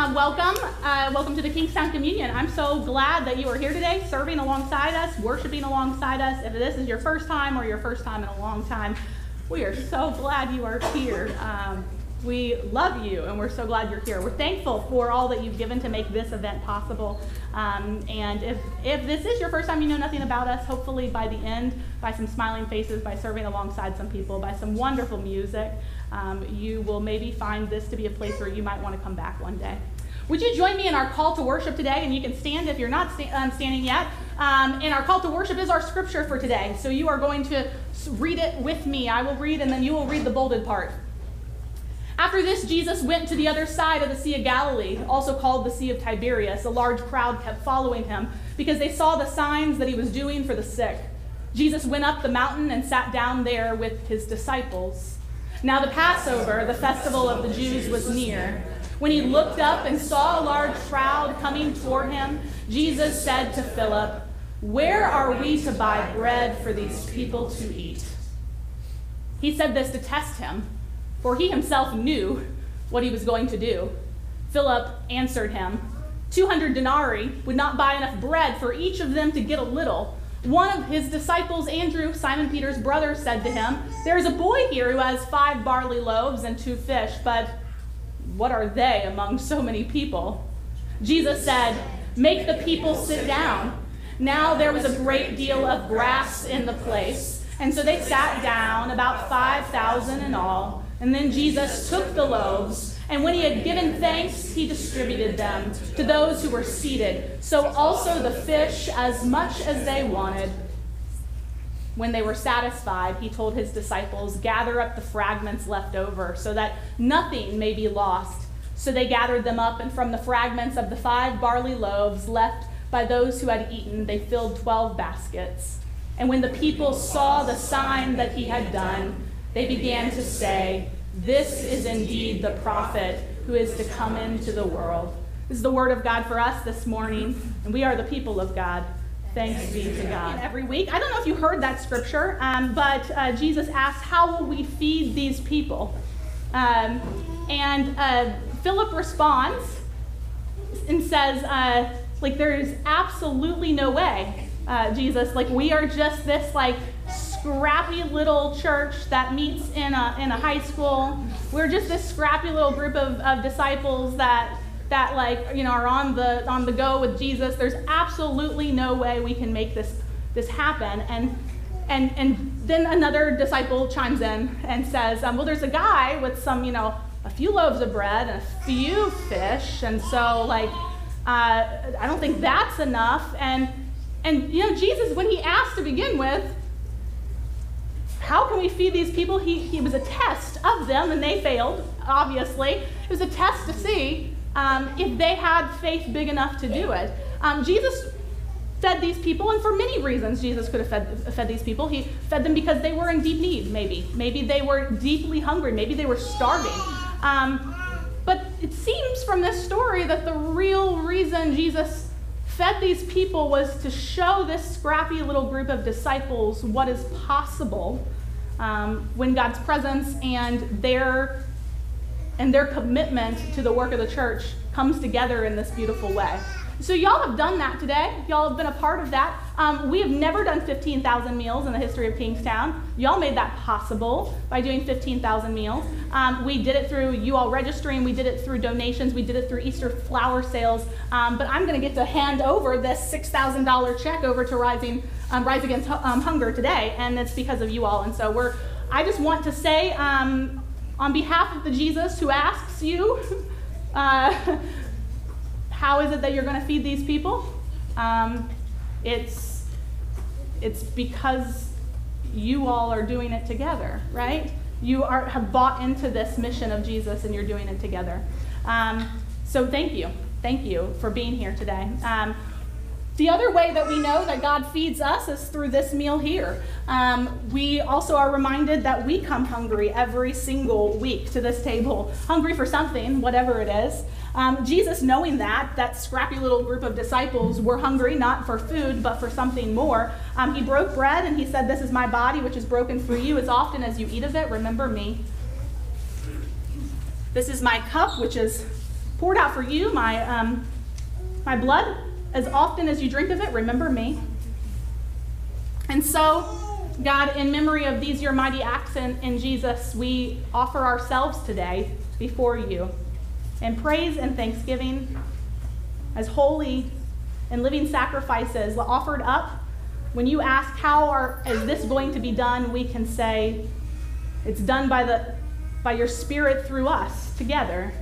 um, welcome, uh, welcome to the Kingstown Communion. I'm so glad that you are here today, serving alongside us, worshiping alongside us. If this is your first time or your first time in a long time, we are so glad you are here. Um, we love you, and we're so glad you're here. We're thankful for all that you've given to make this event possible. Um, and if, if this is your first time, you know nothing about us, hopefully by the end, by some smiling faces, by serving alongside some people, by some wonderful music, um, you will maybe find this to be a place where you might want to come back one day. Would you join me in our call to worship today? And you can stand if you're not sta- um, standing yet. Um, and our call to worship is our scripture for today. So you are going to read it with me. I will read, and then you will read the bolded part. After this, Jesus went to the other side of the Sea of Galilee, also called the Sea of Tiberias. A large crowd kept following him because they saw the signs that he was doing for the sick. Jesus went up the mountain and sat down there with his disciples. Now, the Passover, the festival of the Jews, was near. When he looked up and saw a large crowd coming toward him, Jesus said to Philip, Where are we to buy bread for these people to eat? He said this to test him, for he himself knew what he was going to do. Philip answered him, 200 denarii would not buy enough bread for each of them to get a little. One of his disciples, Andrew, Simon Peter's brother, said to him, There is a boy here who has five barley loaves and two fish, but what are they among so many people? Jesus said, Make the people sit down. Now there was a great deal of grass in the place, and so they sat down, about 5,000 in all. And then Jesus took the loaves, and when he had given thanks, he distributed them to those who were seated. So also the fish, as much as they wanted. When they were satisfied, he told his disciples, Gather up the fragments left over, so that nothing may be lost. So they gathered them up, and from the fragments of the five barley loaves left by those who had eaten, they filled twelve baskets. And when the people saw the sign that he had done, they began to say, This is indeed the prophet who is to come into the world. This is the word of God for us this morning, and we are the people of God. Thanks be to God. Every week, I don't know if you heard that scripture, um, but uh, Jesus asks, How will we feed these people? Um, and uh, Philip responds and says, uh, like, there is absolutely no way, uh, Jesus. Like, we are just this, like, scrappy little church that meets in a, in a high school. We're just this scrappy little group of, of disciples that that like you know are on the on the go with Jesus. There's absolutely no way we can make this this happen. And and and then another disciple chimes in and says, um, well, there's a guy with some you know a few loaves of bread and a few fish, and so like uh, I don't think that's enough. And and you know Jesus, when he asked to begin with, how can we feed these people? He, he was a test of them, and they failed, obviously. It was a test to see um, if they had faith big enough to do it. Um, Jesus fed these people, and for many reasons, Jesus could have fed, fed these people. He fed them because they were in deep need, maybe. Maybe they were deeply hungry. Maybe they were starving. Um, but it seems from this story that the real reason Jesus fed these people was to show this scrappy little group of disciples what is possible um, when God's presence and their and their commitment to the work of the church comes together in this beautiful way. So, y'all have done that today. Y'all have been a part of that. Um, we have never done 15,000 meals in the history of Kingstown. Y'all made that possible by doing 15,000 meals. Um, we did it through you all registering, we did it through donations, we did it through Easter flower sales. Um, but I'm going to get to hand over this $6,000 check over to Rising um, Rise Against um, Hunger today, and it's because of you all. And so, we're, I just want to say, um, on behalf of the Jesus who asks you, uh, how is it that you're going to feed these people? Um, it's, it's because you all are doing it together, right? You are, have bought into this mission of Jesus and you're doing it together. Um, so thank you. Thank you for being here today. Um, the other way that we know that God feeds us is through this meal here. Um, we also are reminded that we come hungry every single week to this table, hungry for something, whatever it is. Um, Jesus, knowing that, that scrappy little group of disciples were hungry not for food, but for something more, um, he broke bread and he said, This is my body, which is broken for you. As often as you eat of it, remember me. This is my cup, which is poured out for you, my, um, my blood. As often as you drink of it, remember me. And so, God, in memory of these your mighty acts in, in Jesus, we offer ourselves today before you and praise and thanksgiving as holy and living sacrifices offered up. When you ask, How are, is this going to be done? we can say, It's done by, the, by your Spirit through us together.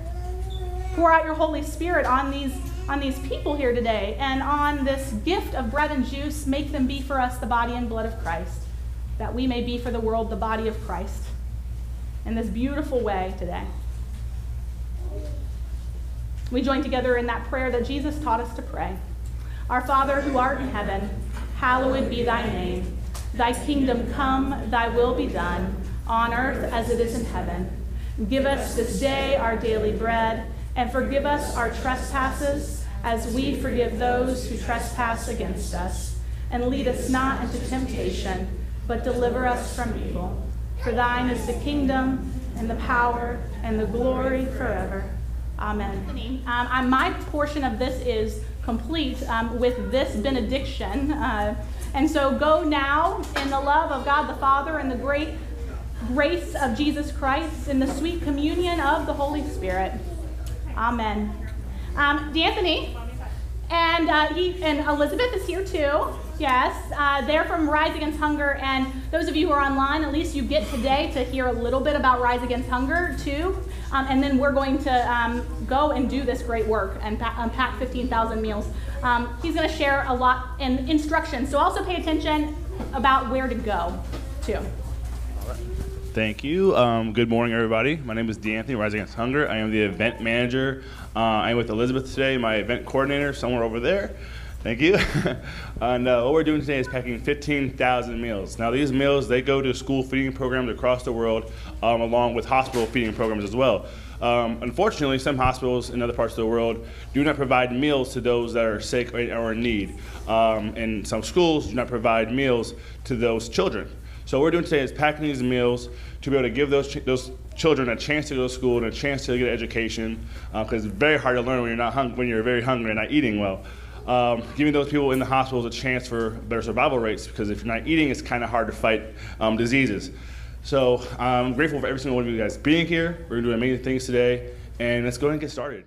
Pour out your Holy Spirit on these, on these people here today and on this gift of bread and juice. Make them be for us the body and blood of Christ, that we may be for the world the body of Christ in this beautiful way today. We join together in that prayer that Jesus taught us to pray. Our Father who art in heaven, hallowed be thy name. Thy kingdom come, thy will be done, on earth as it is in heaven. Give us this day our daily bread, and forgive us our trespasses as we forgive those who trespass against us. And lead us not into temptation, but deliver us from evil. For thine is the kingdom, and the power, and the glory forever. Amen. Um, my portion of this is complete um, with this benediction. Uh, and so go now in the love of God the Father and the great grace of Jesus Christ in the sweet communion of the Holy Spirit. Amen. Um, D'Anthony and, uh, he, and Elizabeth is here too. Yes, uh, they're from Rise Against Hunger, and those of you who are online, at least you get today to hear a little bit about Rise Against Hunger too. Um, and then we're going to um, go and do this great work and pa- unpack 15,000 meals. Um, he's going to share a lot in instructions, so also pay attention about where to go too. Thank you. Um, good morning, everybody. My name is D'Anthony, Rise Against Hunger. I am the event manager. Uh, I'm with Elizabeth today, my event coordinator, somewhere over there. Thank you. and uh, what we're doing today is packing 15,000 meals. Now, these meals, they go to school feeding programs across the world, um, along with hospital feeding programs as well. Um, unfortunately, some hospitals in other parts of the world do not provide meals to those that are sick or in need. Um, and some schools do not provide meals to those children. So what we're doing today is packing these meals to be able to give those, those children a chance to go to school and a chance to get an education, because uh, it's very hard to learn when you're not hung- when you're very hungry and not eating well um, giving those people in the hospitals a chance for better survival rates because if you're not eating, it's kind of hard to fight um, diseases. So I'm grateful for every single one of you guys being here. We're doing amazing things today, and let's go ahead and get started.